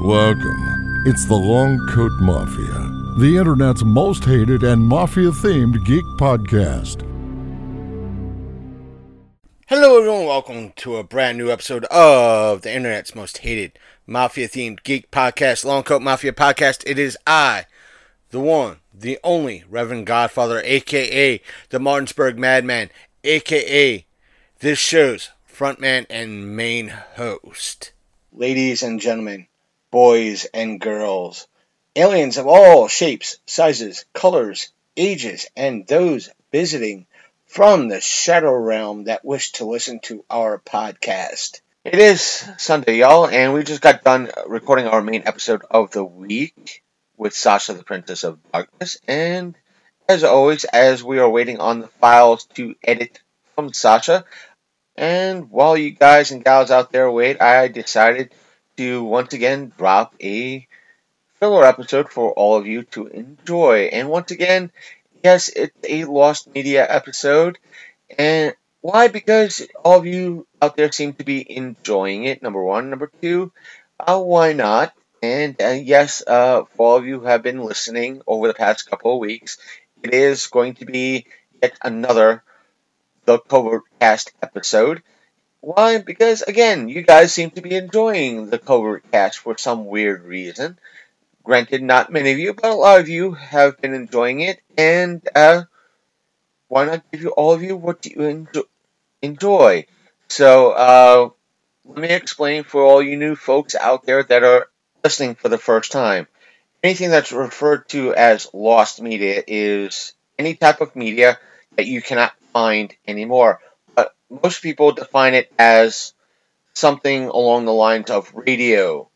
Welcome. It's the Long Coat Mafia, the internet's most hated and mafia themed geek podcast. Hello, everyone. Welcome to a brand new episode of the internet's most hated mafia themed geek podcast, Long Coat Mafia Podcast. It is I, the one, the only Reverend Godfather, aka the Martinsburg Madman, aka this show's frontman and main host. Ladies and gentlemen, boys and girls, aliens of all shapes, sizes, colors, ages, and those visiting from the shadow realm that wish to listen to our podcast. It is Sunday, y'all, and we just got done recording our main episode of the week with Sasha, the Princess of Darkness, and as always, as we are waiting on the files to edit from Sasha, and while you guys and gals out there wait, I decided to once again drop a filler episode for all of you to enjoy. And once again, yes, it's a Lost Media episode. And why? Because all of you out there seem to be enjoying it, number one. Number two, uh, why not? And uh, yes, uh, for all of you who have been listening over the past couple of weeks, it is going to be yet another the Covert Cast episode. Why? Because again, you guys seem to be enjoying the Covert Cast for some weird reason. Granted, not many of you, but a lot of you have been enjoying it, and uh, why not give you all of you what you enjoy? So, uh, let me explain for all you new folks out there that are listening for the first time. Anything that's referred to as lost media is any type of media that you cannot find anymore. Most people define it as something along the lines of radio,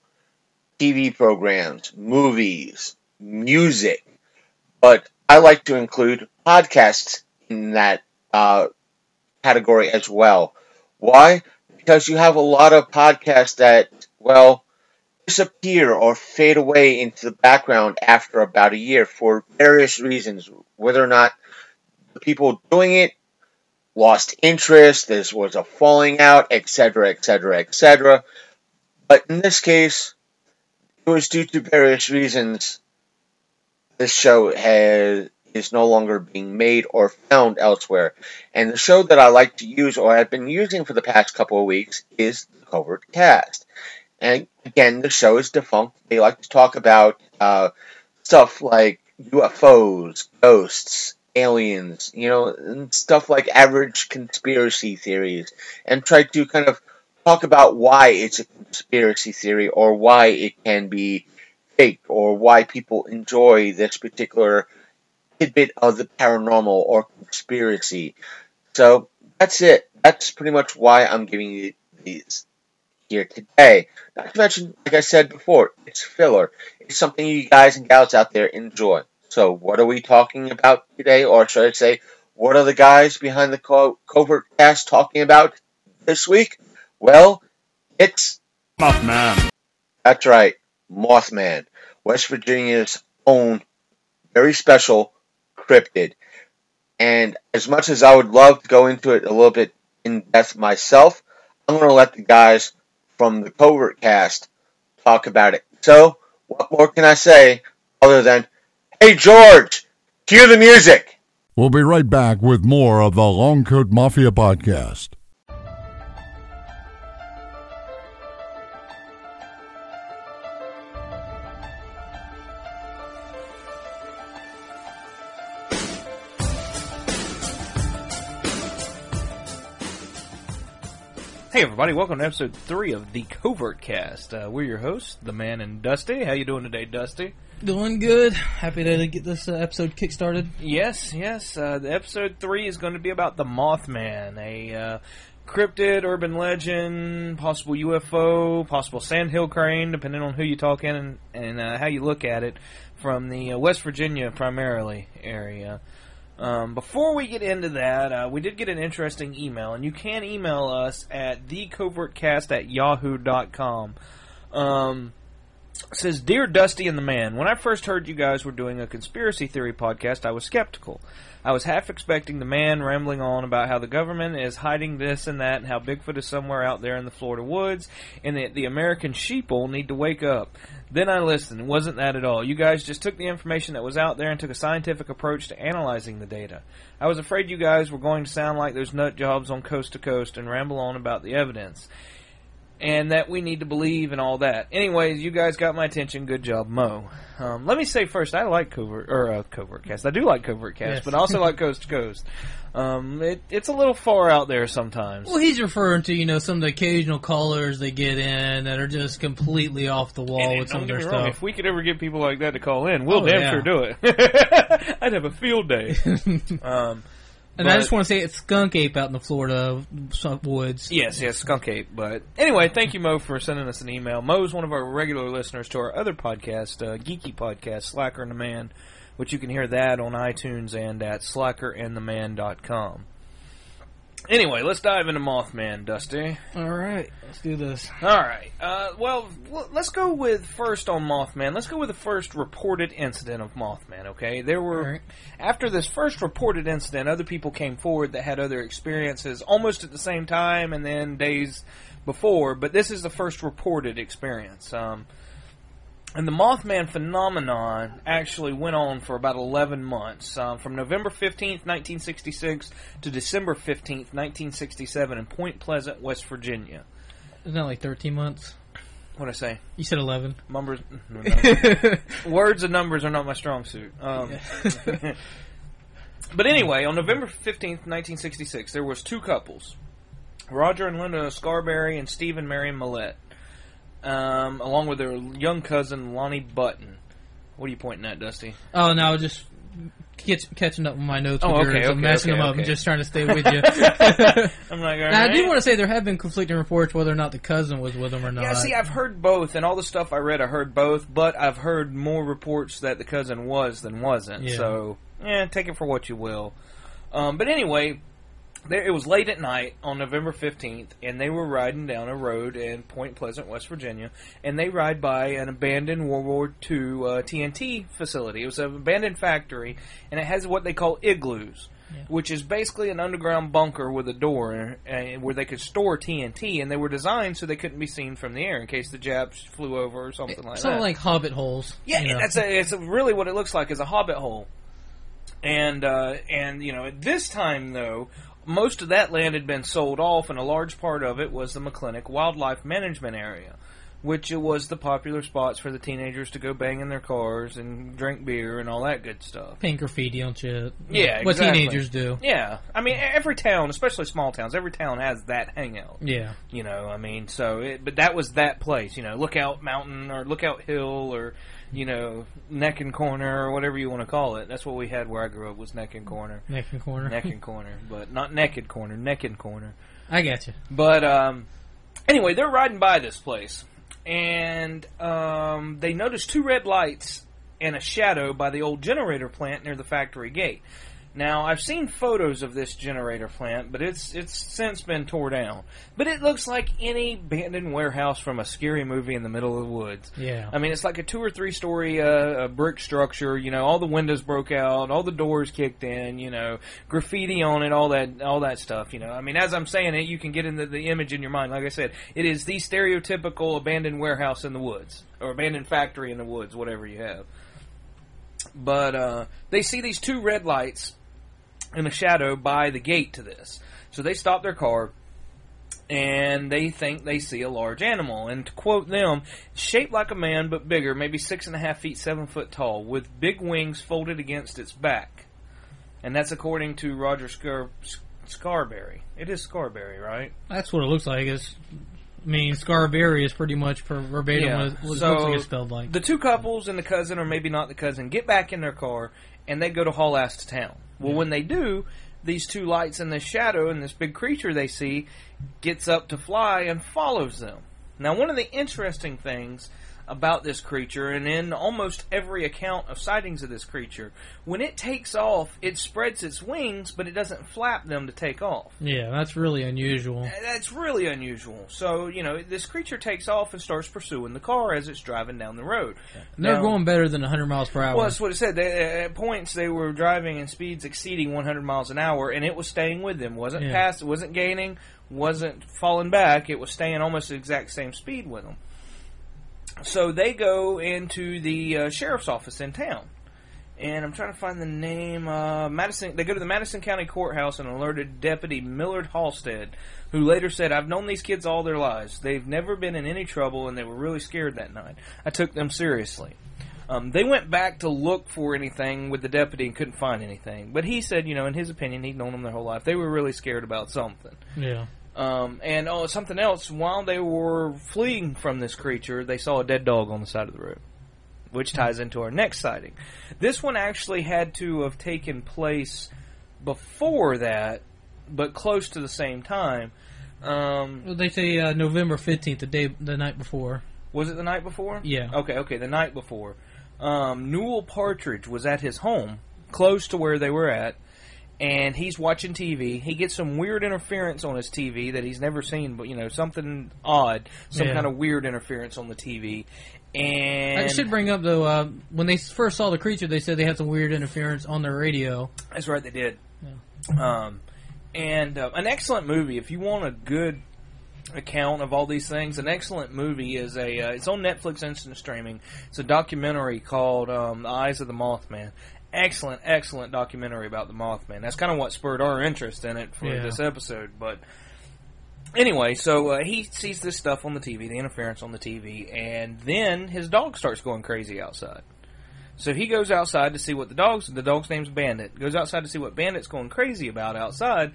TV programs, movies, music. But I like to include podcasts in that uh, category as well. Why? Because you have a lot of podcasts that, well, disappear or fade away into the background after about a year for various reasons, whether or not the people doing it lost interest, this was a falling out, etc., etc., etc. But in this case, it was due to various reasons this show has is no longer being made or found elsewhere. And the show that I like to use or I've been using for the past couple of weeks is the Covert Cast. And again, the show is defunct. They like to talk about uh, stuff like UFOs, ghosts, aliens, you know, and stuff like average conspiracy theories, and try to kind of talk about why it's a conspiracy theory or why it can be fake or why people enjoy this particular tidbit of the paranormal or conspiracy. So that's it. That's pretty much why I'm giving you these here today. Not to mention, like I said before, it's filler. It's something you guys and gals out there enjoy. So, what are we talking about today? Or should I say, what are the guys behind the co- covert cast talking about this week? Well, it's Mothman. That's right, Mothman, West Virginia's own very special cryptid. And as much as I would love to go into it a little bit in depth myself, I'm going to let the guys from the covert cast talk about it. So, what more can I say other than Hey, George, cue the music. We'll be right back with more of the Long Coat Mafia podcast. Hey everybody, welcome to episode three of the Covert Cast. Uh, we're your hosts, the Man and Dusty. How you doing today, Dusty? Doing good. Happy to get this uh, episode kickstarted. Yes, yes. Uh, the episode three is going to be about the Mothman, a uh, cryptid, urban legend, possible UFO, possible sandhill crane, depending on who you're talking and, and uh, how you look at it, from the uh, West Virginia primarily area. Um, before we get into that, uh, we did get an interesting email, and you can email us at thecovertcast at yahoo.com. Um, says, Dear Dusty and the Man, when I first heard you guys were doing a conspiracy theory podcast, I was skeptical. I was half expecting the man rambling on about how the government is hiding this and that, and how Bigfoot is somewhere out there in the Florida woods, and that the American sheeple need to wake up. Then I listened. It wasn't that at all. You guys just took the information that was out there and took a scientific approach to analyzing the data. I was afraid you guys were going to sound like those nut jobs on coast to coast and ramble on about the evidence and that we need to believe and all that. Anyways, you guys got my attention. Good job, Mo. Um, let me say first, I like covert or uh, covert cast. I do like covert cast, Yes. but I also like coast to coast. Um, it, it's a little far out there sometimes. Well, he's referring to you know some of the occasional callers they get in that are just completely off the wall And with some of their me wrong, stuff. if we could ever get people like that to call in, we'll Oh, damn yeah. sure do it. I'd have a field day. um, and I just want to say it's skunk ape out in the Florida woods. Yes, yes, Skunk Ape. But anyway, thank you, Mo, for sending us an email. Mo is one of our regular listeners to our other podcast, uh, Geeky Podcast, Slacker and the Man, which you can hear that on iTunes and at slackerandtheman.com. Anyway, let's dive into Mothman, Dusty. All right, let's do this. All right. Uh, well, let's go with first on Mothman. Let's go with the first reported incident of Mothman. Okay, there were right. after this first reported incident, other people came forward that had other experiences almost at the same time, and then days before. But this is the first reported experience. Um, and the Mothman phenomenon actually went on for about 11 months, um, from November 15th, 1966 to December 15th, 1967 in Point Pleasant, West Virginia. Isn't that like 13 months? What I say? You said 11. Numbers, no, no. words and numbers are not my strong suit. Um, but anyway, on November fifteenth, nineteen sixty-six, there was two couples, Roger and Linda Scarberry and Stephen Marion Mallette, um, along with their young cousin Lonnie Button. What are you pointing at, Dusty? Oh no, just catch, catching up with my notes. Oh, okay, okay, messing okay, them up. okay. I'm just trying to stay with you. I'm like, Now, I do want to say there have been conflicting reports whether or not the cousin was with him or not. Yeah, see, I've heard both, and all the stuff I read, I heard both, but I've heard more reports that the cousin was than wasn't. Yeah. So, yeah, take it for what you will. Um, but anyway, there, it was late at night on November 15th, and they were riding down a road in Point Pleasant, West Virginia, and they ride by an abandoned World War II uh, TNT facility. It was an abandoned factory, and it has what they call igloos. Which is basically an underground bunker with a door uh, where they could store TNT, and they were designed so they couldn't be seen from the air in case the Japs flew over or something like that. Something that. like hobbit holes. Yeah, you know. that's a, it's a, really what it looks like is a hobbit hole. And uh, and you know at this time though, most of that land had been sold off, and a large part of it was the McClintic Wildlife Management Area, which was the popular spots for the teenagers to go bang in their cars and drink beer and all that good stuff. paint graffiti on shit. Yeah, what exactly. teenagers do. Yeah, I mean every town, especially small towns, every town has that hangout. Yeah, You know, I mean, so it, but that was that place. You know, Lookout Mountain or Lookout Hill or you know Neck and Corner or whatever you want to call it. That's what we had where I grew up was Neck and Corner, neck and corner. Neck and Corner, but not Naked Corner, Neck and Corner. I got you. But um, anyway, they're riding by this place, and um, they notice two red lights and a shadow by the old generator plant near the factory gate. Now, I've seen photos of this generator plant, but it's it's since been tore down. But it looks like any abandoned warehouse from a scary movie in the middle of the woods. Yeah. I mean, it's like a two or three story uh, brick structure. You know, all the windows broke out, all the doors kicked in. You know, graffiti on it, all that, all that stuff. You know, I mean, as I'm saying it, you can get into the image in your mind. Like I said, it is the stereotypical abandoned warehouse in the woods or abandoned factory in the woods, whatever you have. But uh, they see these two red lights in a shadow by the gate to this, so they stop their car and they think they see a large animal. And to quote them, shaped like a man but bigger, maybe six and a half feet, seven foot tall, with big wings folded against its back. And that's according to Roger Scar- Scarberry. It is Scarberry, right? That's what it looks like. It's, I mean, Scarberry is pretty much per verbatim Yeah. what, it- So, looks like it's spelled like. The two couples and the cousin, or maybe not the cousin, get back in their car and they go to haul ass to town. Well, when they do, these two lights and this shadow and this big creature they see gets up to fly and follows them. Now, one of the interesting things about this creature, and in almost every account of sightings of this creature, when it takes off, it spreads its wings, but it doesn't flap them to take off. Yeah, that's really unusual. Uh, that's really unusual. So, you know, this creature takes off and starts pursuing the car as it's driving down the road. And they're going better than 100 miles per hour. Well, that's what it said. They, uh, at points, they were driving in speeds exceeding 100 miles an hour, and it was staying with them. wasn't Yeah. past, wasn't gaining, wasn't falling back. It was staying almost the exact same speed with them. So they go into the uh, sheriff's office in town, and I'm trying to find the name. Uh, Madison. They go to the Madison County Courthouse and alerted Deputy Millard Halstead, who later said, "I've known these kids all their lives. They've never been in any trouble, and they were really scared that night. I took them seriously." Um, they went back to look for anything with the deputy and couldn't find anything. But he said, you know, in his opinion, he'd known them their whole life. They were really scared about something. yeah. Um, and oh, something else. While they were fleeing from this creature, they saw a dead dog on the side of the road, which ties into our next sighting. This one actually had to have taken place before that, but close to the same time. Um, Well, they say uh, November 15th, the day, the night before. was it the night before? Yeah. Okay, okay, the night before. Um, Newell Partridge was at his home, close to where they were at, and he's watching TV. He gets some weird interference on his TV that he's never seen, but you know, something odd, some Yeah. kind of weird interference on the TV. And I should bring up though, uh, when they first saw the creature, they said they had some weird interference on their radio. That's right, they did. Yeah. Um, and uh, an excellent movie. If you want a good account of all these things, an excellent movie is a. Uh, it's on Netflix instant streaming. It's a documentary called um, "The Eyes of the Mothman." Excellent, excellent documentary about the Mothman. That's kind of what spurred our interest in it for Yeah. this episode. But anyway, so uh, he sees this stuff on the TV, the interference on the TV, and then his dog starts going crazy outside. So he goes outside to see what the dog's the dog's name's Bandit. Goes outside to see what Bandit's going crazy about outside.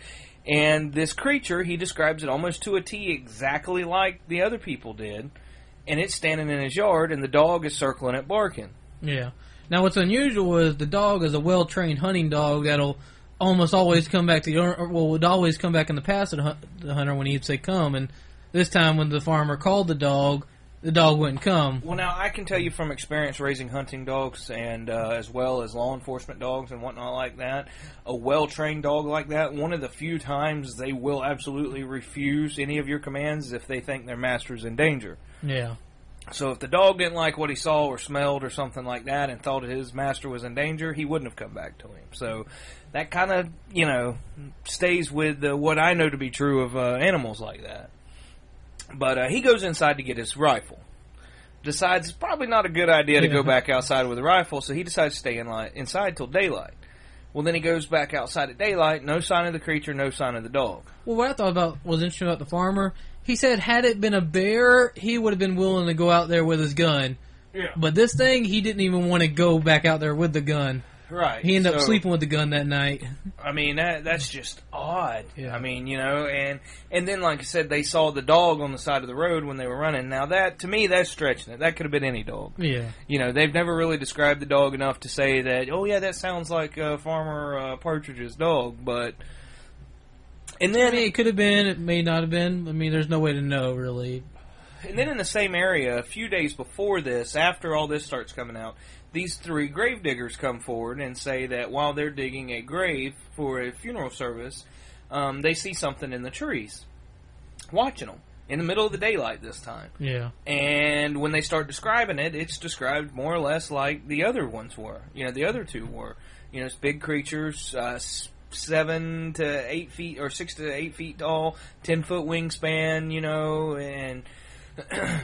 And this creature, he describes it almost to a T exactly like the other people did. And it's standing in his yard and the dog is circling it barking. Yeah. Now, what's unusual is the dog is a well trained hunting dog that'll almost always come back to the owner. or, Well, would always come back in the past to the the hunter when he'd say come. And this time, when the farmer called the dog, the dog wouldn't come. Well, now I can tell you from experience raising hunting dogs and uh, as well as law enforcement dogs and whatnot like that. A well trained dog like that, one of the few times they will absolutely refuse any of your commands if they think their master's in danger. Yeah. So if the dog didn't like what he saw or smelled or something like that and thought his master was in danger, he wouldn't have come back to him. So that kind of, you know, stays with uh, what I know to be true of uh, animals like that. But uh, he goes inside to get his rifle. Decides it's probably not a good idea to Yeah. go back outside with a rifle, so he decides to stay in li- inside till daylight. Well, then he goes back outside at daylight. No sign of the creature, no sign of the dog. Well, what I thought about was interesting about the farmer. He said, had it been a bear, he would have been willing to go out there with his gun. Yeah. But this thing, he didn't even want to go back out there with the gun. Right. He ended up sleeping with the gun that night. I mean that that's just odd. Yeah. I mean, you know, and and then like I said, they saw the dog on the side of the road when they were running. Now that to me, that's stretching it. That could have been any dog. Yeah. You know, they've never really described the dog enough to say that. Oh yeah, that sounds like uh, Farmer uh, Partridge's dog. But and I then mean, it could have been, it may not have been. I mean, there's no way to know, really. And then in the same area, a few days before this, after all this starts coming out, these three grave diggers come forward and say that while they're digging a grave for a funeral service, um, they see something in the trees, watching them in the middle of the daylight this time. Yeah. And when they start describing it, it's described more or less like the other ones were. You know, the other two were. You know, it's big creatures, uh, seven to eight feet or six to eight feet tall, ten foot wingspan. You know, and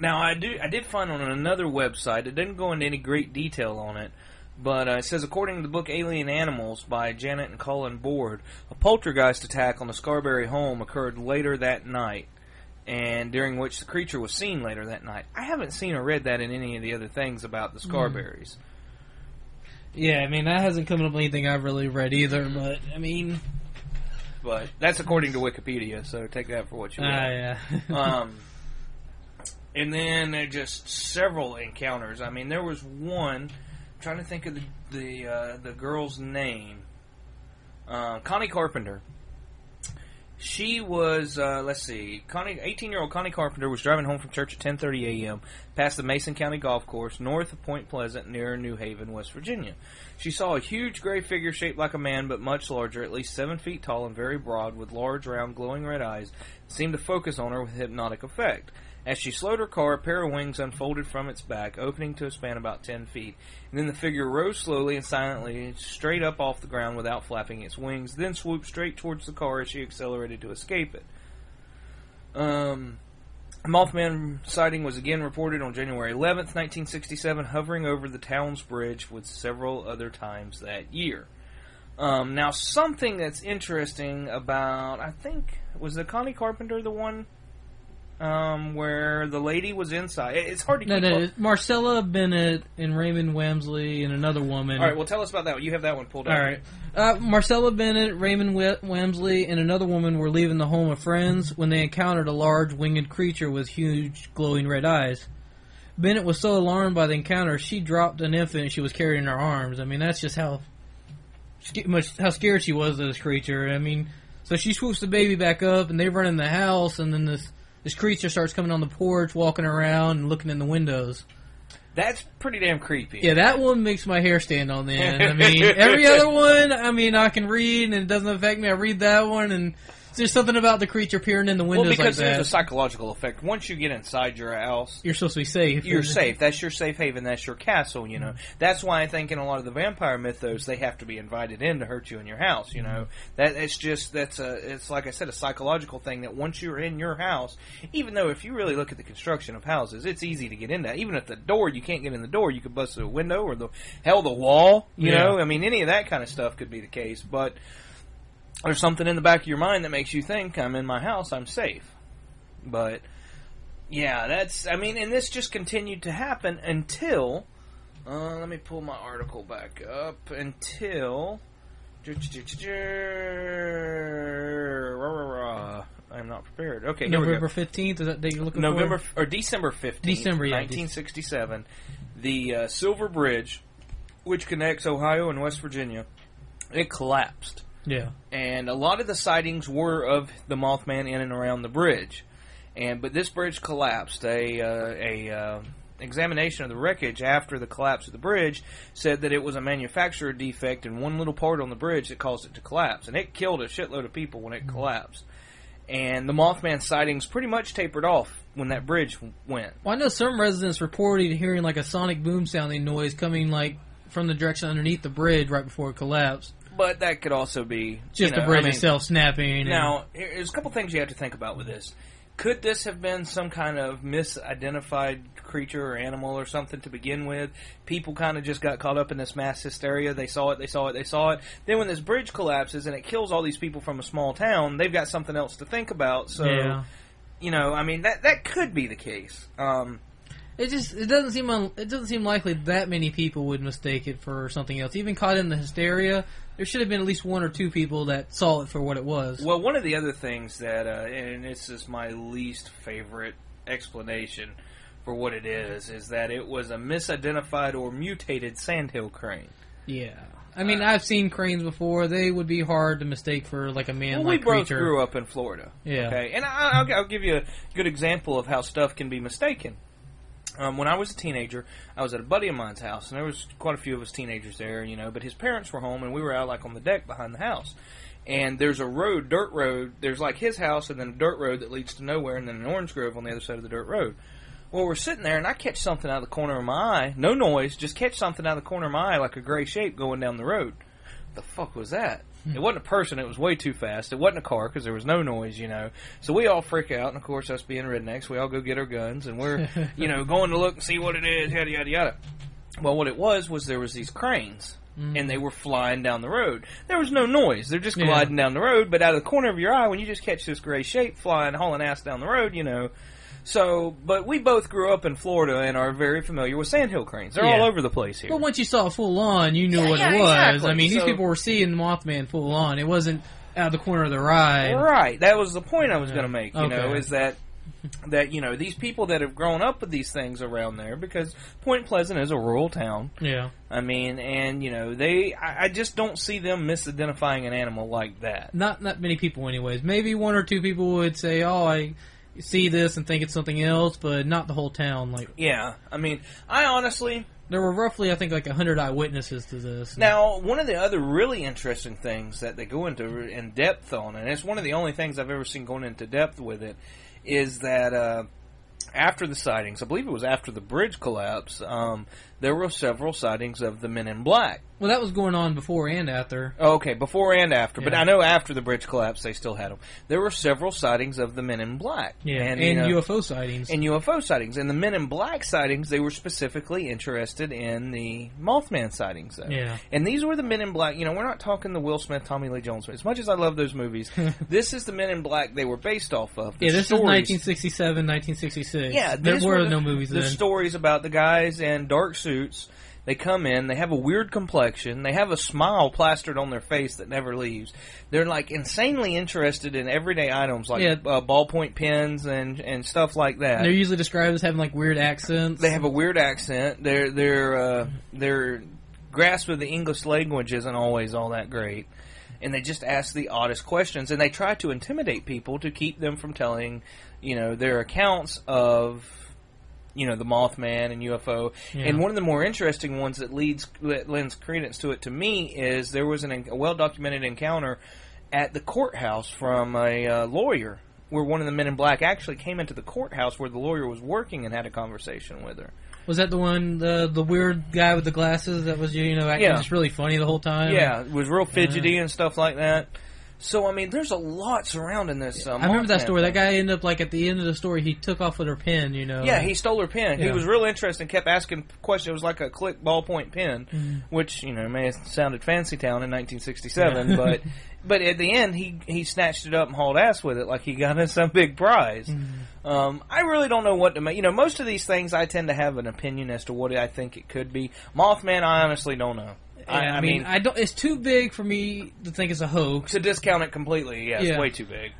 now I do I did find on another website. It didn't go into any great detail on it. But uh, it says, according to the book Alien Animals by Janet and Colin Bord, a poltergeist attack on the Scarberry home occurred later that night and during which the creature was seen later that night. I haven't seen or read that in any of the other things about the Scarberries. Yeah, I mean, that hasn't come up with anything I've really read either, but, I mean, But that's according to Wikipedia, so take that for what you will. ah, yeah. um, and then there just several encounters. I mean, there was one. I'm trying to think of the the uh, the girl's name. Uh, Connie Carpenter. She was, uh, let's see, Connie, 18-year-old Connie Carpenter was driving home from church at 10:30 a.m. past the Mason County Golf Course north of Point Pleasant near New Haven, West Virginia. She saw a huge gray figure shaped like a man but much larger, at least seven feet tall and very broad, with large, round, glowing red eyes, seemed to focus on her with hypnotic effect. As she slowed her car, a pair of wings unfolded from its back, opening to a span about 10 feet. And then the figure rose slowly and silently, straight up off the ground without flapping its wings, then swooped straight towards the car as she accelerated to escape it. Um, Mothman sighting was again reported on January 11th, 1967, hovering over the town's bridge with several other times that year. Um, now, something that's interesting about, I think, was the Connie Carpenter the one um, where the lady was inside? It's hard to No, keep no, up. it's Marcella Bennett and Raymond Wamsley and another woman. All right, well, tell us about that. one. You have that one pulled up. All right. Uh, Marcella Bennett, Raymond Wa- Wamsley, and another woman were leaving the home of friends when they encountered a large winged creature with huge glowing red eyes. Bennett was so alarmed by the encounter, she dropped an infant she was carrying in her arms. I mean, that's just how much how scared she was of this creature. I mean, so she swoops the baby back up, and they run in the house, and then this this creature starts coming on the porch, walking around and looking in the windows. That's pretty damn creepy. Yeah, that one makes my hair stand on end. I mean, every other one, I mean, I can read and it doesn't affect me. I read that one, and there's something about the creature peering in the Well, because like there's that. a psychological effect. Once you get inside your house, You're supposed to be safe. you're safe. That's your safe haven. That's your castle. You know. That's why I think in a lot of the vampire mythos, they have to be invited in to hurt you in your house. You know. That it's just that's a it's like I said a psychological thing that once you're in your house, even though if you really look at the construction of houses, it's easy to get in that. Even if the door you can't get in the door, you could bust through a window or the hell the wall. You Yeah. know. I mean, any of that kind of stuff could be the case, but. There's something in the back of your mind that makes you think I'm in my house, I'm safe. But yeah, that's. I mean, and this just continued to happen until. Uh, let me pull my article back up. Until. I'm not prepared. Okay, here we go. November 15th, is that date you're looking November for? f- or December fifteenth, December, yeah, nineteen sixty-seven. The uh, Silver Bridge, which connects Ohio and West Virginia, it collapsed Yeah. and a lot of the sightings were of the Mothman in and around the bridge. And but this bridge collapsed. A uh, a uh, examination of the wreckage after the collapse of the bridge said that it was a manufacturer defect in one little part on the bridge that caused it to collapse, and it killed a shitload of people when it collapsed. And the Mothman sightings pretty much tapered off when that bridge went. Well, I know some residents reported hearing like a sonic boom sounding noise coming like from the direction underneath the bridge right before it collapsed. But that could also be Just you know, the bridge I mean, itself snapping. Now, here- there's a couple things you have to think about with this. Could this have been some kind of misidentified creature or animal or something to begin with? People kind of just got caught up in this mass hysteria. They saw it, they saw it, they saw it. Then when this bridge collapses and it kills all these people from a small town, they've got something else to think about. So, yeah. you know, I mean, that that could be the case. Um, It just it doesn't seem un, it doesn't seem likely that many people would mistake it for something else. Even caught in the hysteria, there should have been at least one or two people that saw it for what it was. Well, one of the other things that, uh, and this is my least favorite explanation for what it is, is that it was a misidentified or mutated sandhill crane. Yeah. I mean, I've seen cranes before. They would be hard to mistake for like a man. Well, we like both creature. grew up in Florida. Yeah. Okay, and I, I'll, I'll give you a good example of how stuff can be mistaken. Um, when I was a teenager, I was at a buddy of mine's house, and there was quite a few of us teenagers there, you know. But his parents were home, and we were out like on the deck behind the house. And there's a road, dirt road. There's like his house, and then a dirt road that leads to nowhere, and then an orange grove on the other side of the dirt road. Well, we're sitting there, and I catch something out of the corner of my eye. No noise, just catch something out of the corner of my eye, like a gray shape going down the road. The fuck was that? It wasn't a person. It was way too fast. It wasn't a car because there was no noise, you know. So we all freak out, and of course, us being rednecks, we all go get our guns, and we're, you know, going to look and see what it is, yada yada yada. Well, what it was was there was these cranes, and they mm. were flying down the road. There was no noise. They're just Yeah. gliding down the road, but out of the corner of your eye, when you just catch this gray shape flying, hauling ass down the road, you know. So, but we both grew up in Florida and are very familiar with sandhill cranes. They're Yeah. all over the place here. But once you saw it full on, you knew Yeah, what yeah, it was. exactly. I mean, these So- people were seeing Mothman full on. It wasn't out of the corner of their eye. Right. That was the point I was going to make. You Okay. know, is that that you know these people that have grown up with these things around there because Point Pleasant is a rural town. Yeah. I mean, and you know they, I, I just don't see them misidentifying an animal like that. Not not many people, anyways. Maybe one or two people would say, "Oh, I see this and think it's something else," but not the whole town. Like Yeah, I mean, I honestly there were roughly, I think, like a hundred eyewitnesses to this. Now, one of the other really interesting things that they go into in depth on, and it's one of the only things I've ever seen going into depth with it, is that uh, after the sightings, I believe it was after the bridge collapse, um, there were several sightings of the men in black. well, that was going on before and after. Okay, before and after, but I know after the bridge collapse they still had them. There were several sightings of the men in black. Yeah, and, you know, UFO sightings. and UFO sightings. And the Men in Black sightings, they were specifically interested in the Mothman sightings. Though. Yeah. And these were the Men in Black. You know, we're not talking the Will Smith, Tommy Lee Jones. As much as I love those movies, this is the Men in Black they were based off of. The yeah, this stories. is 1967, 1966. Yeah, there these were the, no movies The then. stories about the guys in dark suits. They come in. They have a weird complexion. They have a smile plastered on their face that never leaves. They're like insanely interested in everyday items like Yeah. uh, ballpoint pens and and stuff like that. They're usually described as having like weird accents. They have a weird accent. Their their uh, their grasp of the English language isn't always all that great, and they just ask the oddest questions, and they try to intimidate people to keep them from telling, you know, their accounts of. You know the Mothman and UFO, Yeah. and one of the more interesting ones that leads that lends credence to it to me is there was an, a well documented encounter at the courthouse from a uh, lawyer where one of the men in black actually came into the courthouse where the lawyer was working and had a conversation with her. Was that the one, the the weird guy with the glasses that was you know acting Yeah. just really funny the whole time? Yeah, it was real fidgety and stuff like that. So I mean, there's a lot surrounding this. Uh, I remember that story. That guy ended up like at the end of the story, he took off with her pen. You know. Yeah, he stole her pen. He was real interested and kept asking questions. It was like a click ballpoint pen, Mm-hmm. which you know may have sounded fancy town in 1967, Yeah. but but at the end he he snatched it up and hauled ass with it like he got in some big prize. Mm-hmm. Um, I really don't know what to make. You know, most of these things I tend to have an opinion as to what I think it could be. Mothman, I honestly don't know. Yeah, I, mean, I don't. It's too big for me to think it's a hoax. to discount it completely, yeah, it's Yeah. way too big.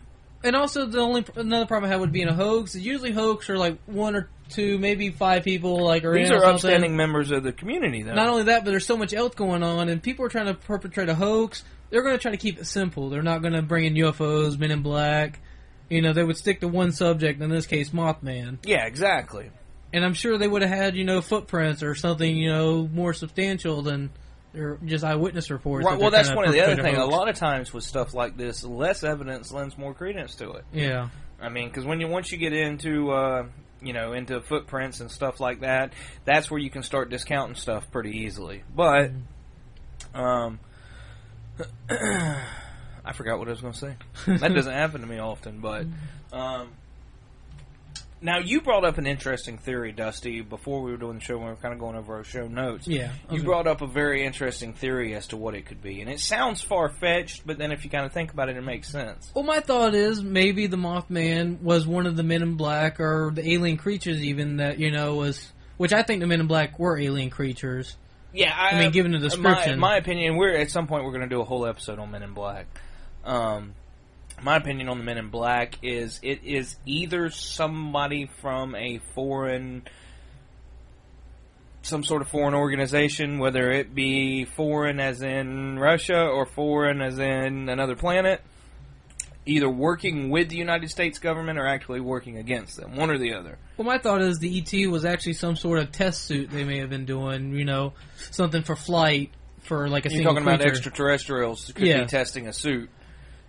And also, the only another problem I have would be in a hoax. is Usually, hoax are like one or two, maybe five people. Like are These in or are something. upstanding members of the community, though. Not only that, but there's so much else going on, and people are trying to perpetrate a hoax. They're going to try to keep it simple. They're not going to bring in UFOs, Men in Black. You know, they would stick to one subject. In this case, Mothman. yeah, exactly. And I'm sure they would have had, you know, footprints or something, you know, more substantial than their just eyewitness reports. Right. that Well, that's one of the other things. A lot of times with stuff like this, less evidence lends more credence to it. Yeah. I mean, because when you once you get into uh, you know into footprints and stuff like that, that's where you can start discounting stuff pretty easily. But um, I forgot what I was going to say. that doesn't happen to me often, but um. Now you brought up an interesting theory, Dusty. Before we were doing the show, when we were kind of going over our show notes. Yeah. You brought up a very interesting theory as to what it could be, and it sounds far fetched, but then if you kind of think about it, it makes sense. Well, my thought is maybe the Mothman was one of the Men in Black or the alien creatures, even that you know was. Which I think the Men in Black were alien creatures. Yeah, I, I mean, given the my, description. my opinion, we're at some point we're going to do a whole episode on Men in Black. Um, my opinion on the Men in Black is it is either somebody from a foreign, some sort of foreign organization, whether it be foreign as in Russia or foreign as in another planet, either working with the United States government or actually working against them, one or the other. Well, my thought is the ET was actually some sort of test suit they may have been doing. You know, something for flight for like a You're talking about extraterrestrials could Yeah. be testing a suit,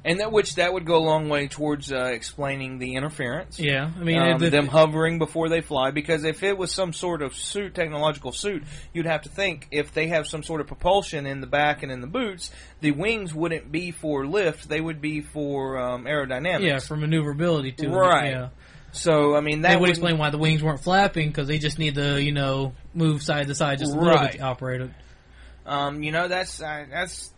and that which that would go a long way towards uh, explaining the interference. Yeah, I mean, um, if- them hovering before they fly. Because if it was some sort of suit, technological suit, you'd have to think if they have some sort of propulsion in the back and in the boots, the wings wouldn't be for lift; they would be for um, aerodynamics. yeah, for maneuverability too. Right. Yeah. So I mean that That would explain why the wings weren't flapping because they just need to, you know, move side to side just a little bit to operate it. Um, you know, that's uh, that's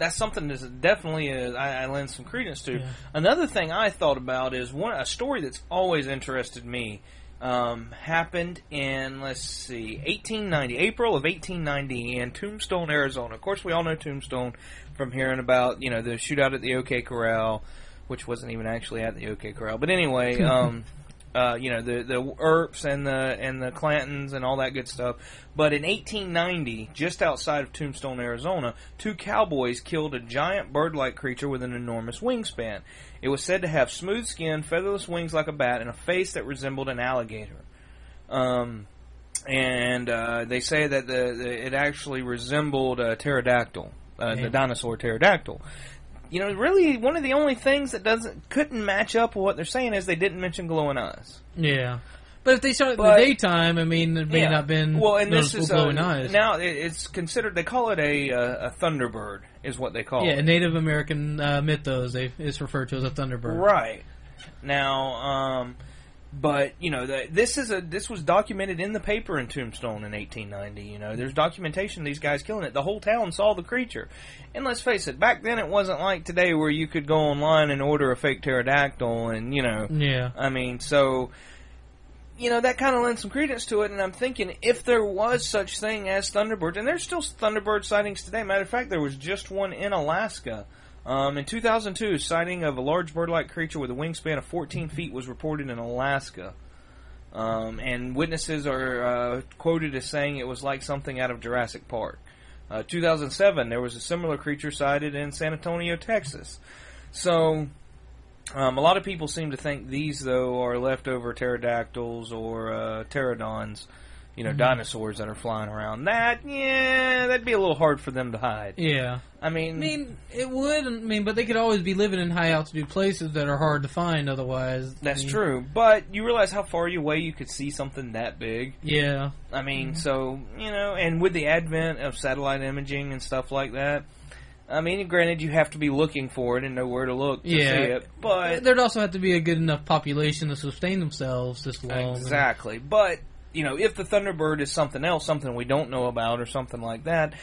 that's something that definitely is, I, I lend some credence to. Yeah. Another thing I thought about is one a story that's always interested me. Um, happened in let's see, 1890, April of 1890 in Tombstone, Arizona. Of course, we all know Tombstone from hearing about you know the shootout at the OK Corral, which wasn't even actually at the OK Corral. But anyway, um, Uh, you know the the Earps and the and the Clantons and all that good stuff. But in 1890, just outside of Tombstone, Arizona, two cowboys killed a giant bird-like creature with an enormous wingspan. It was said to have smooth skin, featherless wings like a bat, and a face that resembled an alligator. Um, and uh, they say that the, the it actually resembled a pterodactyl, uh, Yeah. the dinosaur pterodactyl. You know, really, one of the only things that doesn't couldn't match up with what they're saying is they didn't mention glowing eyes. Yeah. But if they shot it in the daytime, I mean, there may Yeah. not been well, and this is glowing eyes. now it's considered. They call it a uh, a thunderbird, is what they call yeah, it. in Native American uh, mythos, they, it's referred to as a thunderbird. Right. Now, um, but you know, the, this is a this was documented in the paper in Tombstone in 1890. You know, there's documentation of these guys killing it. The whole town saw the creature. And let's face it, back then it wasn't like today where you could go online and order a fake pterodactyl, and you know, Yeah. I mean, so you know that kind of lends some credence to it. And I'm thinking if there was such thing as thunderbirds, and there's still thunderbird sightings today. Matter of fact, there was just one in Alaska. Um, in 2002, a sighting of a large bird-like creature with a wingspan of 14 feet was reported in Alaska. Um, and witnesses are uh, quoted as saying it was like something out of Jurassic Park. Uh, 2007, there was a similar creature sighted in San Antonio, Texas. So, um, a lot of people seem to think these, though, are leftover pterodactyls or uh, pterodons, you know, mm-hmm. dinosaurs that are flying around. That, yeah, that'd be a little hard for them to hide. Yeah. I mean, I mean, it would. I mean, but they could always be living in high altitude places that are hard to find otherwise. that's I mean, true. But you realize how far away you could see something that big. Yeah. I mean, mm-hmm. so you know, and with the advent of satellite imaging and stuff like that, I mean, granted, you have to be looking for it and know where to look to Yeah. see it. But There'd also have to be a good enough population to sustain themselves this long. exactly. But you know, if the Thunderbird is something else, something we don't know about, or something like that,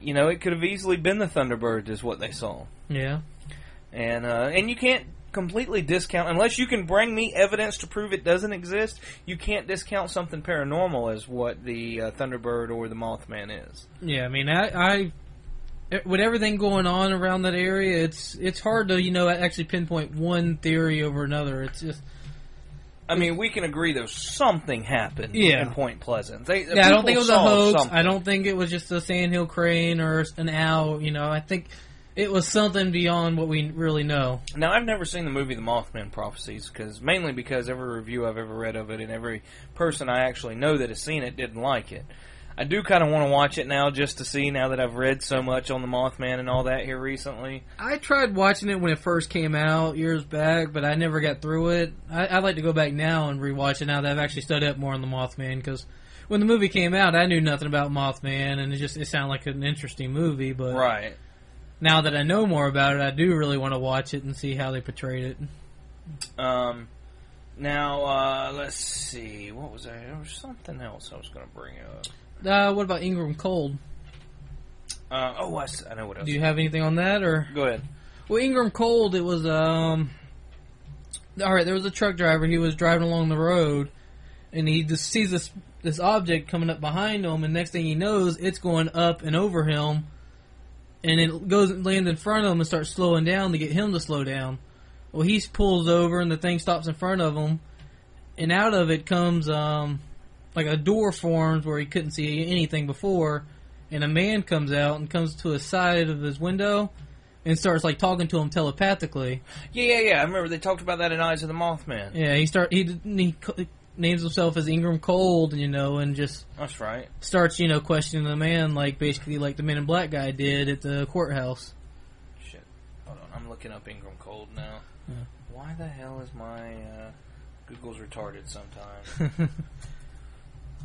you know, it could have easily been the Thunderbird, is what they saw. Yeah. And uh, and you can't completely discount unless you can bring me evidence to prove it doesn't exist. You can't discount something paranormal as what the uh, Thunderbird or the Mothman is. Yeah, I mean, I, I with everything going on around that area, it's it's hard to you know actually pinpoint one theory over another. It's just I mean, we can agree there's something happened Yeah. in Point Pleasant. They, yeah, I don't think it was a hoax. something. I don't think it was just a sandhill crane or an owl. You know, I think it was something beyond what we really know. Now, I've never seen the movie The Mothman Prophecies, because mainly because every review I've ever read of it and every person I actually know that has seen it didn't like it. I do kind of want to watch it now just to see, now that I've read so much on the Mothman and all that here recently. I tried watching it when it first came out years back, but I never got through it. I, I'd like to go back now and rewatch it now that I've actually studied up more on the Mothman because when the movie came out, I knew nothing about Mothman, and it just it sounded like an interesting movie. But Right. now that I know more about it, I do really want to watch it and see how they portrayed it. Um, now, uh, let's see. What was there? There was something else I was going to bring up. Uh, what about Ingram Cold? Uh, oh, I know what else. Do you have anything on that or? Go ahead. Well, Ingram Cold, it was um. All right, there was a truck driver. He was driving along the road, and he just sees this this object coming up behind him, and next thing he knows, it's going up and over him, and it goes and lands in front of him and starts slowing down to get him to slow down. Well, he pulls over, and the thing stops in front of him, and out of it comes um like a door forms where he couldn't see anything before, and a man comes out and comes to his side of his window and starts like talking to him telepathically. Yeah, yeah, yeah. I remember they talked about that in Eyes of the Mothman. Yeah, he start he he names himself as Ingram Cold, you know, and just That's right. starts you know questioning the man like basically like the Men in Black guy did at the courthouse. Shit. Hold on. I'm looking up Ingram Cold now. Yeah. Why the hell is my uh, Google's retarded sometimes?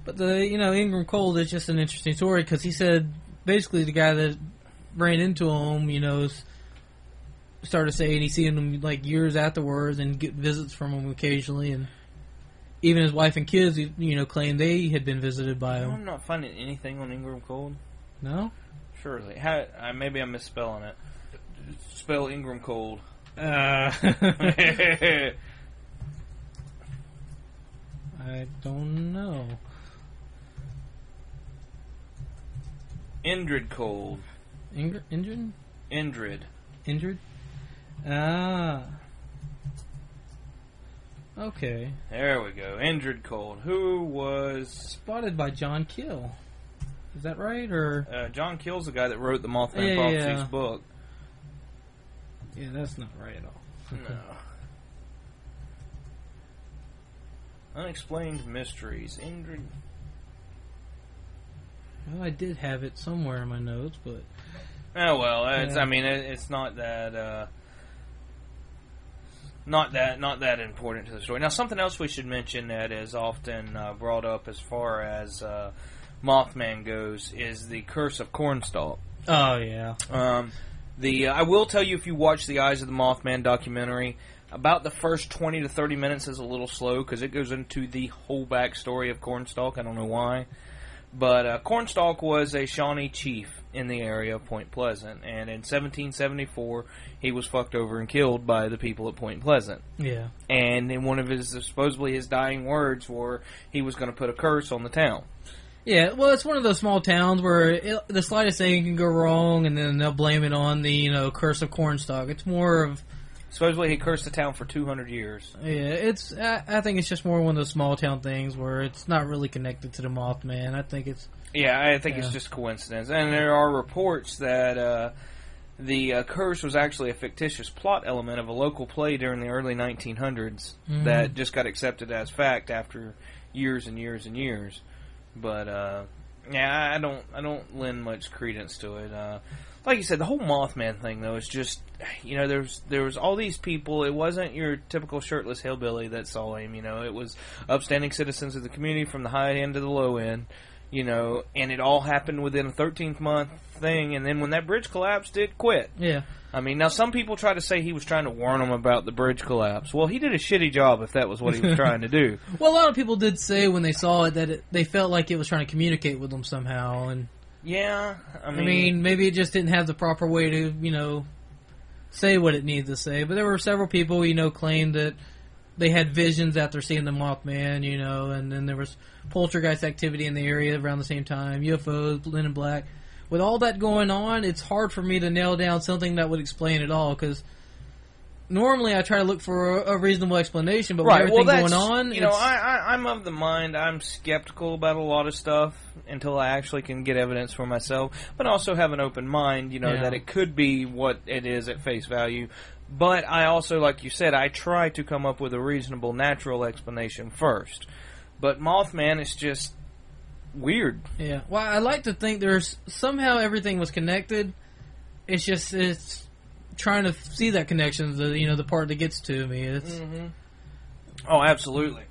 But the you know Ingram Cold is just an interesting story because he said basically the guy that ran into him, you know, started saying he's seen him like years afterwards and get visits from him occasionally, and even his wife and kids, you know, claim they had been visited by him. I'm not finding anything on Ingram Cold. No, Surely. How, uh, maybe I'm misspelling it. Spell Ingram Cold. uh, I don't know. Cold. Ingr- injured, Indrid. injured. Ah, Okay. There we go. Indrid Cold, who was Spotted by John Keel. Is that right? Or uh, John Keel's the guy that wrote the Mothman Yeah, Prophecies yeah. book. yeah, that's not right at all. No. Unexplained mysteries. Indrid. Well, I did have it somewhere in my notes, but Oh well, it's, Yeah. I mean, it, it's not that. Uh, not that not that important to the story. Now, something else we should mention that is often uh, brought up as far as uh, Mothman goes is the curse of Cornstalk. oh yeah, Um, the uh, I will tell you if you watch the Eyes of the Mothman documentary, about the first twenty to thirty minutes is a little slow because it goes into the whole backstory of Cornstalk. I don't know why, but uh, Cornstalk was a Shawnee chief in the area of Point Pleasant, and in 1774 he was fucked over and killed by the people at Point Pleasant. yeah, And in one of his supposedly his dying words were he was going to put a curse on the town. yeah. Well, it's one of those small towns where it, the slightest thing can go wrong, and then they'll blame it on the you know curse of cornstalk. It's more of Supposedly he cursed the town for 200 years. yeah. It's I, I think it's just more one of those small town things where it's not really connected to the Mothman. I think it's Yeah, I think it's just coincidence. And there are reports that uh, the uh, curse was actually a fictitious plot element of a local play during the early 1900s Mhm. that just got accepted as fact after years and years and years. But uh, yeah, I don't I don't lend much credence to it. Like you said, the whole Mothman thing though is just you know there's there was all these people. It wasn't your typical shirtless hillbilly that saw him. You know, it was upstanding citizens of the community from the high end to the low end you know, and it all happened within a 13th month thing. And then when that bridge collapsed, it quit. yeah. I mean, now some people try to say he was trying to warn them about the bridge collapse. Well, he did a shitty job if that was what he was trying to do. Well, a lot of people did say when they saw it that it, they felt like it was trying to communicate with them somehow, and Yeah, I I mean, mean, maybe it just didn't have the proper way to, you know, say what it needed to say. But there were several people, you know, claimed that they had visions after seeing the Mothman, you know, and then there was poltergeist activity in the area around the same time, UFOs, Men in Black. With all that going on, it's hard for me to nail down something that would explain it all because normally I try to look for a, a reasonable explanation, but right. with Well, everything that's going on, you know, I, I, I'm of the mind I'm skeptical about a lot of stuff until I actually can get evidence for myself, but also have an open mind. You know Yeah. that it could be what it is at face value. But I also, like you said, I try to come up with a reasonable, natural explanation first. But Mothman is just weird. Yeah. Well, I like to think there's somehow everything was connected. It's just it's trying to see that connection. The you know the part that gets to me. It's Oh, absolutely.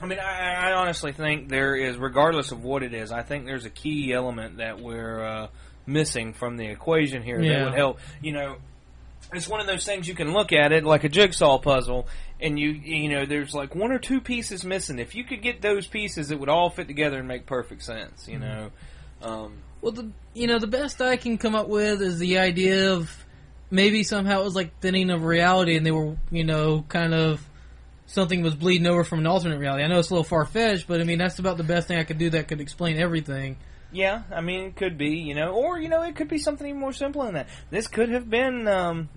I mean, I, I honestly think there is, regardless of what it is, I think there's a key element that we're uh, missing from the equation here Yeah. that would help. You know, it's one of those things you can look at it like a jigsaw puzzle, and you you know, there's like one or two pieces missing. If you could get those pieces, it would all fit together and make perfect sense. You know. Um, well, the you know the best I can come up with is the idea of maybe somehow it was like thinning of reality, and they were you know kind of something was bleeding over from an alternate reality. I know it's a little far fetched, but I mean that's about the best thing I could do that could explain everything. Yeah, I mean, it could be, you know, or you know, it could be something even more simple than that. This could have been, um,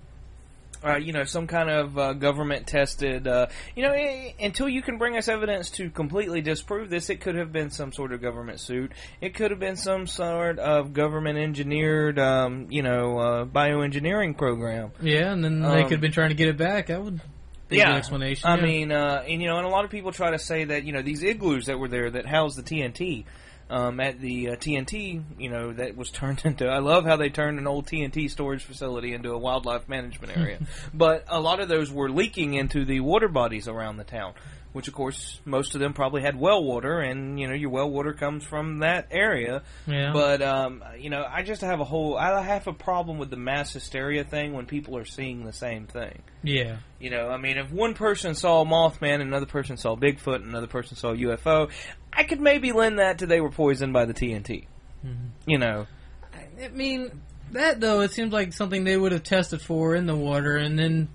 uh, you know, some kind of uh, government tested. Uh, you know, i until you can bring us evidence to completely disprove this, it could have been some sort of government suit. It could have been some sort of government engineered, um, you know, uh, bioengineering program. Yeah, and then they Um, could have been trying to get it back. That would good explanation. I yeah. mean, uh, and you know, and a lot of people try to say that you know these igloos that were there that housed the TNT. Um, at the uh, TNT, you know, that was turned into. I love how they turned an old TNT storage facility into a wildlife management area. but a lot of those were leaking into the water bodies around the town, which of course most of them probably had well water, and you know your well water comes from that area. yeah. But um, you know, I just have a whole. I have a problem with the mass hysteria thing when people are seeing the same thing. yeah. You know, I mean, if one person saw Mothman, another person saw Bigfoot, and another person saw UFO, I could maybe lend that to they were poisoned by the TNT. You know, I mean, that though, it seems like something they would have tested for in the water, and then,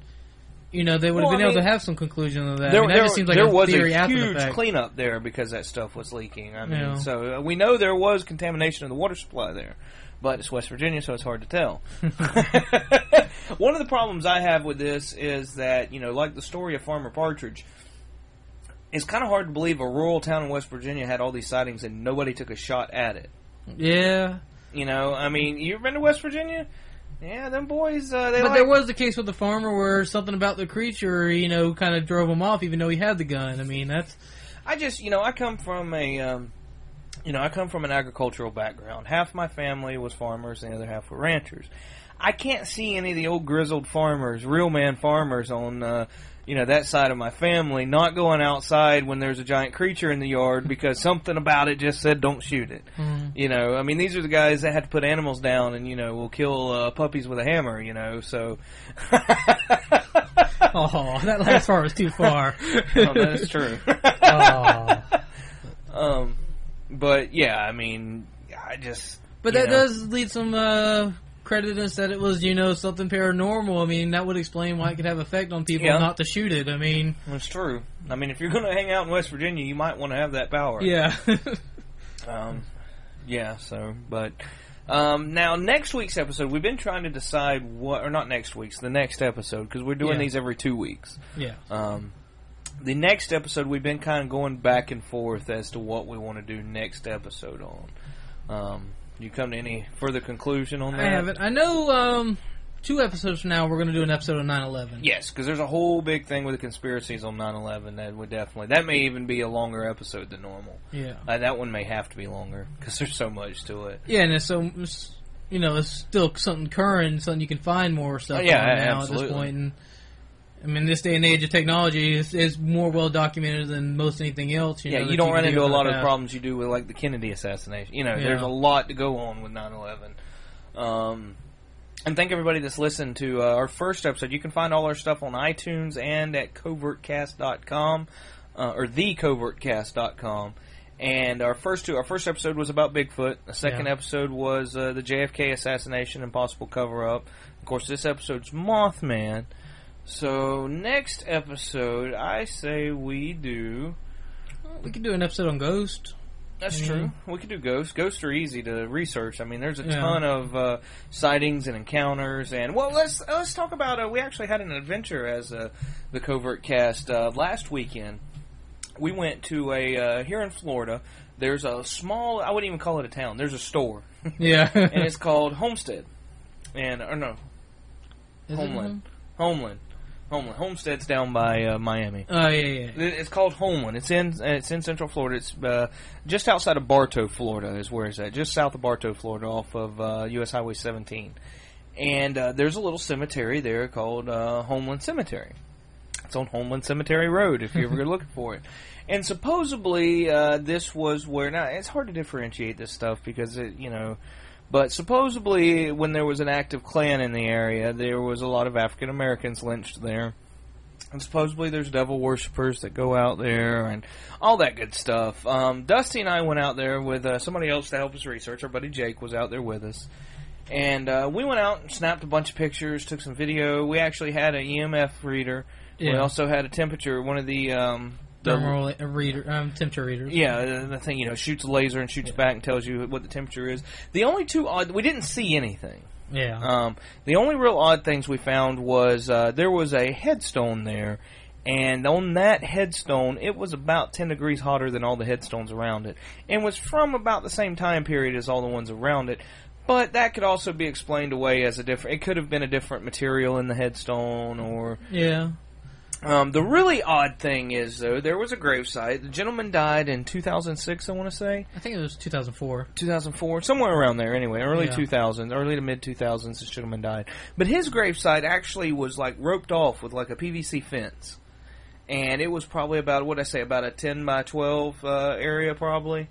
you know, they would have Well, been I able to have some conclusion of that. there, I mean, that there, just seems like there a was theory a after the huge cleanup there because that stuff was leaking. I mean, Yeah. so uh, we know there was contamination of the water supply there, but it's West Virginia, so it's hard to tell. One of the problems I have with this is that you know, like the story of Farmer Partridge. it's kind of hard to believe a rural town in West Virginia had all these sightings and nobody took a shot at it. Yeah, You know, I mean, you've been to West Virginia? Yeah, them boys. Uh, they but like, there was the case with the farmer where something about the creature, you know, kind of drove him off, even though he had the gun. I mean, that's I just, you know, I come from a, um, you know, I come from an agricultural background. Half my family was farmers, and the other half were ranchers. I can't see any of the old grizzled farmers, real man farmers on, uh, you know, that side of my family not going outside when there's a giant creature in the yard because something about it just said don't shoot it. You know, I mean, these are the guys that had to put animals down and, you know, will kill uh, puppies with a hammer, you know, so. oh, that last part was too far. Oh, that's true. Oh. Um, but yeah, I mean, I just. But that know. does lead some uh, creditance that it was, you know, something paranormal. I mean, that would explain why it could have effect on people Yeah. not to shoot it. I mean, That's true. I mean, if you're going to hang out in West Virginia, you might want to have that power. yeah. Um, yeah. So, but um, now next week's episode, we've been trying to decide what, or not next week's, the next episode, because we're doing Yeah. these every two weeks. yeah. Um, the next episode, we've been kind of going back and forth as to what we want to do next episode on. Um, you come to any further conclusion on that? I haven't. I know um, two episodes from now we're going to do an episode of 9 11. Yes, because there's a whole big thing with the conspiracies on 9/11 that would definitely that may even be a longer episode than normal. Yeah. Uh, that one may have to be longer because there's so much to it. Yeah, and it's so, it's, you know, it's still something current, something you can find more stuff Oh, yeah, on now absolutely. at this point. And, I mean, this day and age of technology is, is more well documented than most anything else. You yeah, know, you don't can run into a lot of the problems you do with like the Kennedy assassination. You know, Yeah. there's a lot to go on with 9/11. Um, and thank everybody that's listened to uh, our first episode. You can find all our stuff on iTunes and at covertcast.com uh, or thecovertcast.com. And our first two, our first episode was about Bigfoot. The second Yeah. episode was uh, the JFK assassination and possible cover up. Of course, this episode's Mothman. So next episode, I say we do. We could do an episode on Ghost. That's Mhm. true. We could do ghosts. Ghosts are easy to research. I mean, there's a Yeah. ton of uh, sightings and encounters. And well, let's let's talk about. Uh, we actually had an adventure as uh, the Covert Cast uh, last weekend. We went to a uh, here in Florida. There's a small. I wouldn't even call it a town. There's a store, Yeah. and it's called Homestead. And or no, Is Homeland. Homeland. Homeland. Homestead's down by uh, Miami. Oh, yeah, yeah. It's called Homeland. It's in it's in Central Florida. It's uh, just outside of Bartow, Florida, is where it's at. Just south of Bartow, Florida, off of uh, U.S. Highway 17. And uh, there's a little cemetery there called uh, Homeland Cemetery. It's on Homeland Cemetery Road if you ever go looking for it. And supposedly uh, this was where now it's hard to differentiate this stuff because it you know. But supposedly, when there was an active Klan in the area, there was a lot of African Americans lynched there. And supposedly there's devil worshippers that go out there and all that good stuff. Um, Dusty and I went out there with uh, somebody else to help us research. Our buddy Jake was out there with us. And uh, we went out and snapped a bunch of pictures, took some video. We actually had an EMF reader. We also had a temperature, one of the. Um, the Thermal uh, reader, um, temperature readers. yeah, uh, the thing you know shoots a laser and shoots back and tells you what the temperature is. The only two odd we didn't see anything. Yeah. Um, the only real odd things we found was uh, there was a headstone there, and on that headstone, it was about 10 degrees hotter than all the headstones around it, and was from about the same time period as all the ones around it. But that could also be explained away as a different. It could have been a different material in the headstone, or yeah. Um, the really odd thing is though there was a gravesite. The gentleman died in 2006, I want to say. I think it was 2004. 2004, somewhere around there anyway, early Yeah. 2000s, early to mid 2000s, this gentleman died. But his gravesite actually was like roped off with like a PVC fence. And it was probably about, what I say, about a 10 by 12 uh, area probably.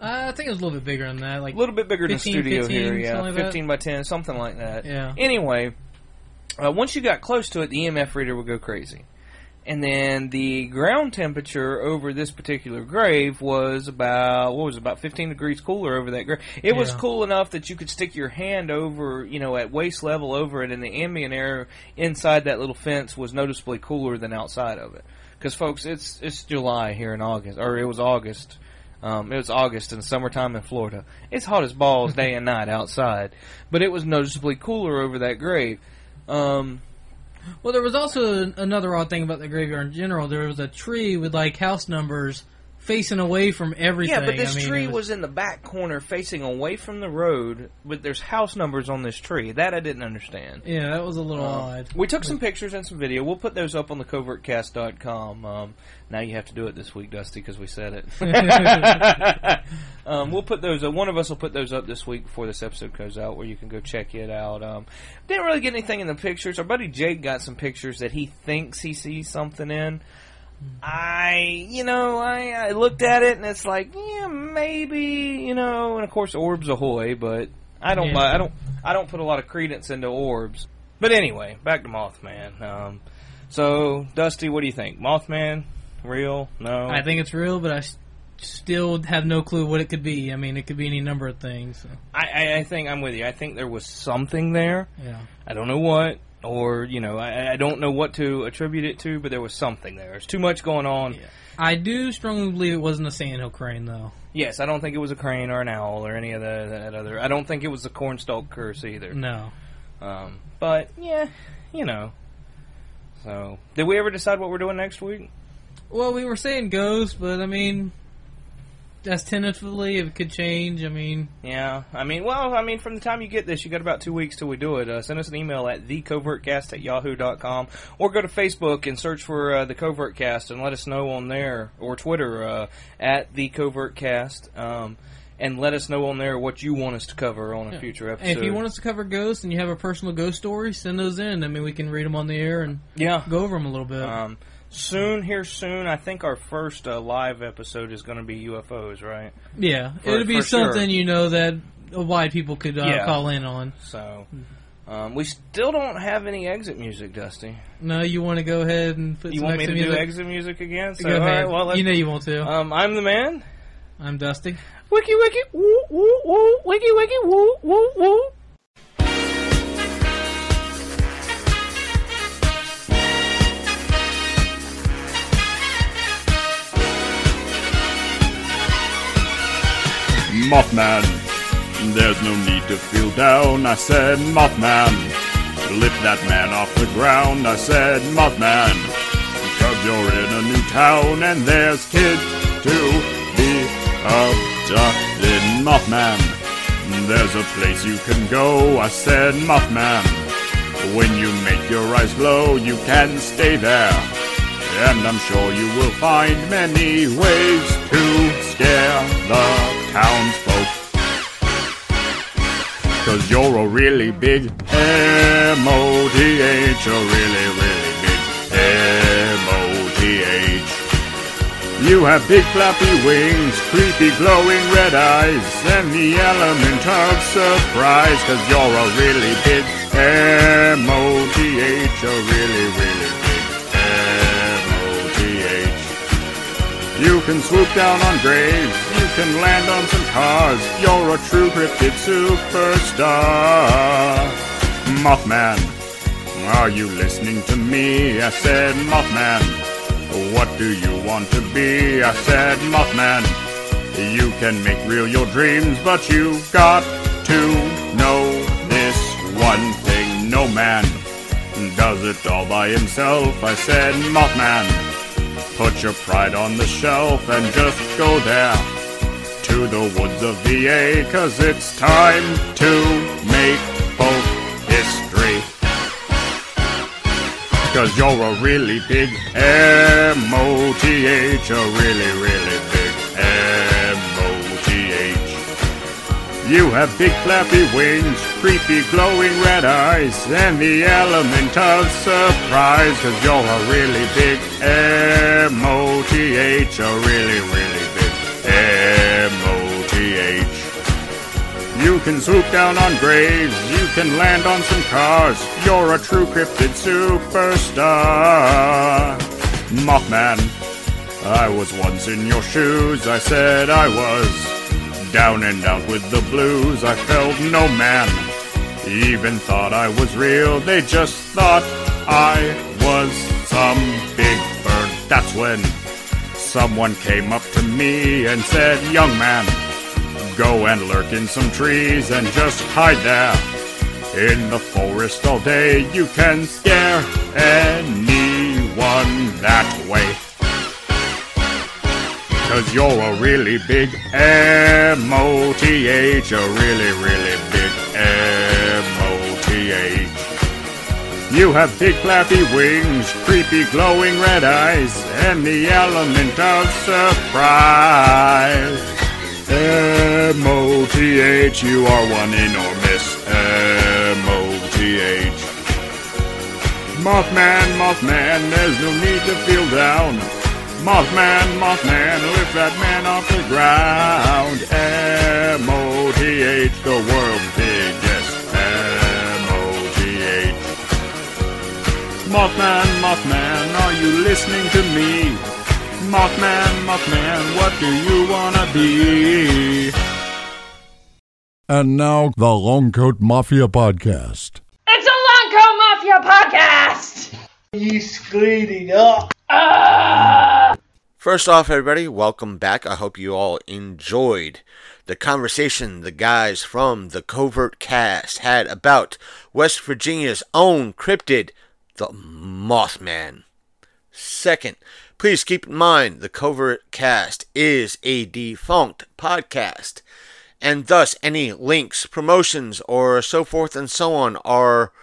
Uh, I think it was a little bit bigger than that. Like, A little bit bigger 15, than studio 15, here, yeah. like that? 15 by 10, something like that. Yeah. Anyway, uh, once you got close to it, the EMF reader would go crazy. And then the ground temperature over this particular grave was about what was it, about 15 degrees cooler over that grave. It was cool enough that you could stick your hand over, you know, at waist level over it, and the ambient air inside that little fence was noticeably cooler than outside of it. Because folks, it's it's July here in August, or it was August. Um, it was August in summertime in Florida. It's hot as balls day and night outside, but it was noticeably cooler over that grave. Um, Well, there was also another odd thing about the graveyard in general. There was a tree with like house numbers facing away from everything. Yeah, but this I mean, tree it was... in the back corner, facing away from the road. But there's house numbers on this tree. That I didn't understand. Yeah, that was a little Uh, odd. We took some pictures and some video. We'll put those up on the covertcast.com. Um, now you have to do it this week, Dusty, because we said it. um, we'll put those. Uh, one of us will put those up this week before this episode goes out, where you can go check it out. Um, didn't really get anything in the pictures. Our buddy Jake got some pictures that he thinks he sees something in. I, you know, I, I looked at it and it's like, yeah, maybe, you know, and of course orbs ahoy, but I don't Yeah. I don't, I don't put a lot of credence into orbs. But anyway, back to Mothman. Um, so Dusty, what do you think? Mothman, real? No. I think it's real, but I still have no clue what it could be. I mean, it could be any number of things. So, I, I, I think I'm with you. I think there was something there. yeah. I don't know what, or you know, I, I don't know what to attribute it to, but there was something there. There's too much going on. Yeah. I do strongly believe it wasn't a sandhill crane, though. Yes, I don't think it was a crane or an owl or any of the, that other. I don't think it was the cornstalk curse either. No. Um, but yeah, you know. So, did we ever decide what we're doing next week? Well, we were saying ghost, but I mean, that's tentatively. It could change, I mean, Yeah, I mean, well, I mean, from the time you get this, you got about two weeks till we do it. Uh, send us an email at thecovertcast at yahoo.com or go to Facebook and search for uh, the Covertcast and let us know on there, or Twitter uh, at thecovertcast, um, and let us know on there what you want us to cover on a future episode. and if you want us to cover ghosts and you have a personal ghost story, send those in. I mean, we can read them on the air and yeah, go over them a little bit. um, soon here soon, I think our first uh, live episode is going to be UFOs, right? yeah, for- it'd be for sure. something you know that uh, wide people could uh, Yeah. call in on. So. Um, we still don't have any exit music, Dusty. No, you want to go ahead and put You some want me to extra do exit music again? So, Go ahead. right, well, you know you want to. um, I'm the man. I'm Dusty. Wiki wiki woo woo woo wiki wiki woo woo woo. Mothman, there's no need to feel down. I said, Mothman, lift that man off the ground. I said, Mothman, because you're in a new town and there's kids to be abducted. Mothman, there's a place you can go. I said, Mothman, when you make your eyes glow, you can stay there. And I'm sure you will find many ways to scare the townsfolk. Cause you're a really big M-O-T-H, a really, really big M-O-T-H. You have big flappy wings, creepy glowing red eyes, and the element of surprise. Cause you're a really big M-O-T-H, a really, really big M-O-T-H. You can swoop down on graves, can land on some cars. You're a true cryptid superstar. Mothman, are you listening to me? I said, Mothman, what do you want to be? I said, Mothman, you can make real your dreams, but you've got to know this one thing. No man does it all by himself. I said, Mothman, Put your pride on the shelf and just go there the woods of VA, cause it's time to make folk history. Cause you're a really big M-O-T-H, a really, really big M-O-T-H. You have big flappy wings, creepy glowing red eyes, and the element of surprise. Cause you're a really big M-O-T-H, a really, really big You can swoop down on graves, you can land on some cars. You're a true cryptid superstar. Mothman, I was once in your shoes, I said I was. Down and out with the blues, I felt no man even thought I was real. They just thought I was some big bird. That's when someone came up to me and said, Young man, go and lurk in some trees and just hide there. In the forest all day, you can scare anyone that way. Cause you're a really big M-O-T-H, a really, really big M-O-T-H. You have big flappy wings, creepy glowing red eyes, and the element of surprise. M-O-T-H, you are one enormous M-O-T-H. Mothman, Mothman, there's no need to feel down. Mothman, Mothman, lift that man off the ground. M-O-T-H, the world's biggest M-O-T-H. Mothman, Mothman, are you listening to me? Mothman, Mothman, what do you wanna be? And now, the Long Coat Mafia Podcast. It's a Longcoat Mafia podcast! He's cleaning up. First off, everybody, welcome back. I hope you all enjoyed the conversation the guys from the Covert Cast had about West Virginia's own cryptid, the Mothman. Second, please keep in mind the Covert Cast is a defunct podcast, and thus any links, promotions, or so forth and so on are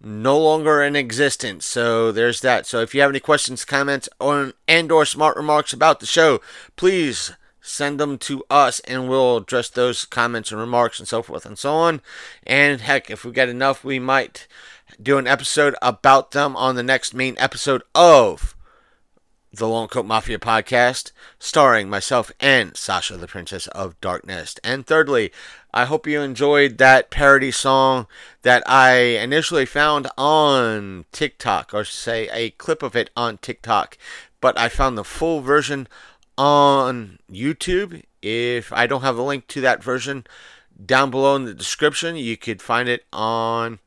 no longer in existence. So there's that. So if you have any questions, comments, or and or smart remarks about the show, please send them to us and we'll address those comments and remarks and so forth and so on. And heck, if we get enough, we might do an episode about them on the next main episode of the Long Coat Mafia podcast, starring myself and Sasha, the Princess of Darkness. And thirdly, I hope you enjoyed that parody song that I initially found on TikTok, or say a clip of it on TikTok, but I found the full version on YouTube. If I don't have a link to that version down below in the description, you could find it on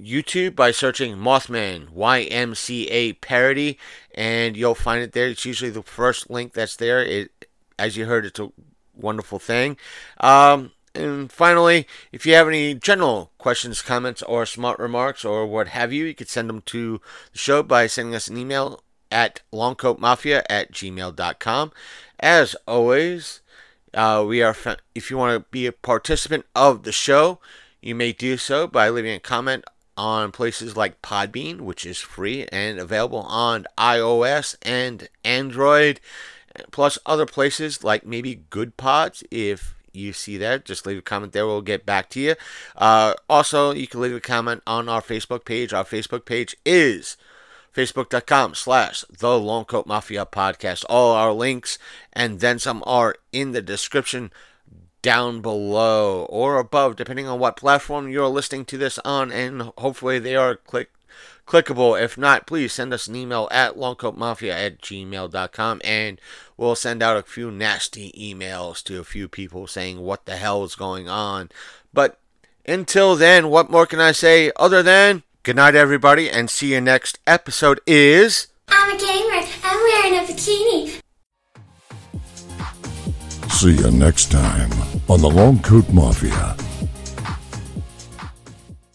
YouTube by searching Mothman YMCA parody, and you'll find it there. It's usually the first link that's there. It, as you heard, it's a wonderful thing. Um, and finally, if you have any general questions, comments, or smart remarks, or what have you, you could send them to the show by sending us an email at longcoatmafia at gmail.com. As always, uh, we are. If you want to be a participant of the show, you may do so by leaving a comment on places like Podbean, which is free and available on iOS and Android, plus other places like maybe Good Pods. If you see that, just leave a comment there. We'll get back to you. Uh, also, you can leave a comment on our Facebook page. Our Facebook page is facebook.com slash the long coat mafia podcast all our links and then some are in the description down below or above depending on what platform you're listening to this on and hopefully they are click clickable if not please send us an email at longcoatmafia at gmail.com and we'll send out a few nasty emails to a few people saying what the hell is going on but until then what more can i say other than good night everybody and see you next episode is I'm a gamer. I'm wearing a bikini. See you next time on the Long Coat Mafia.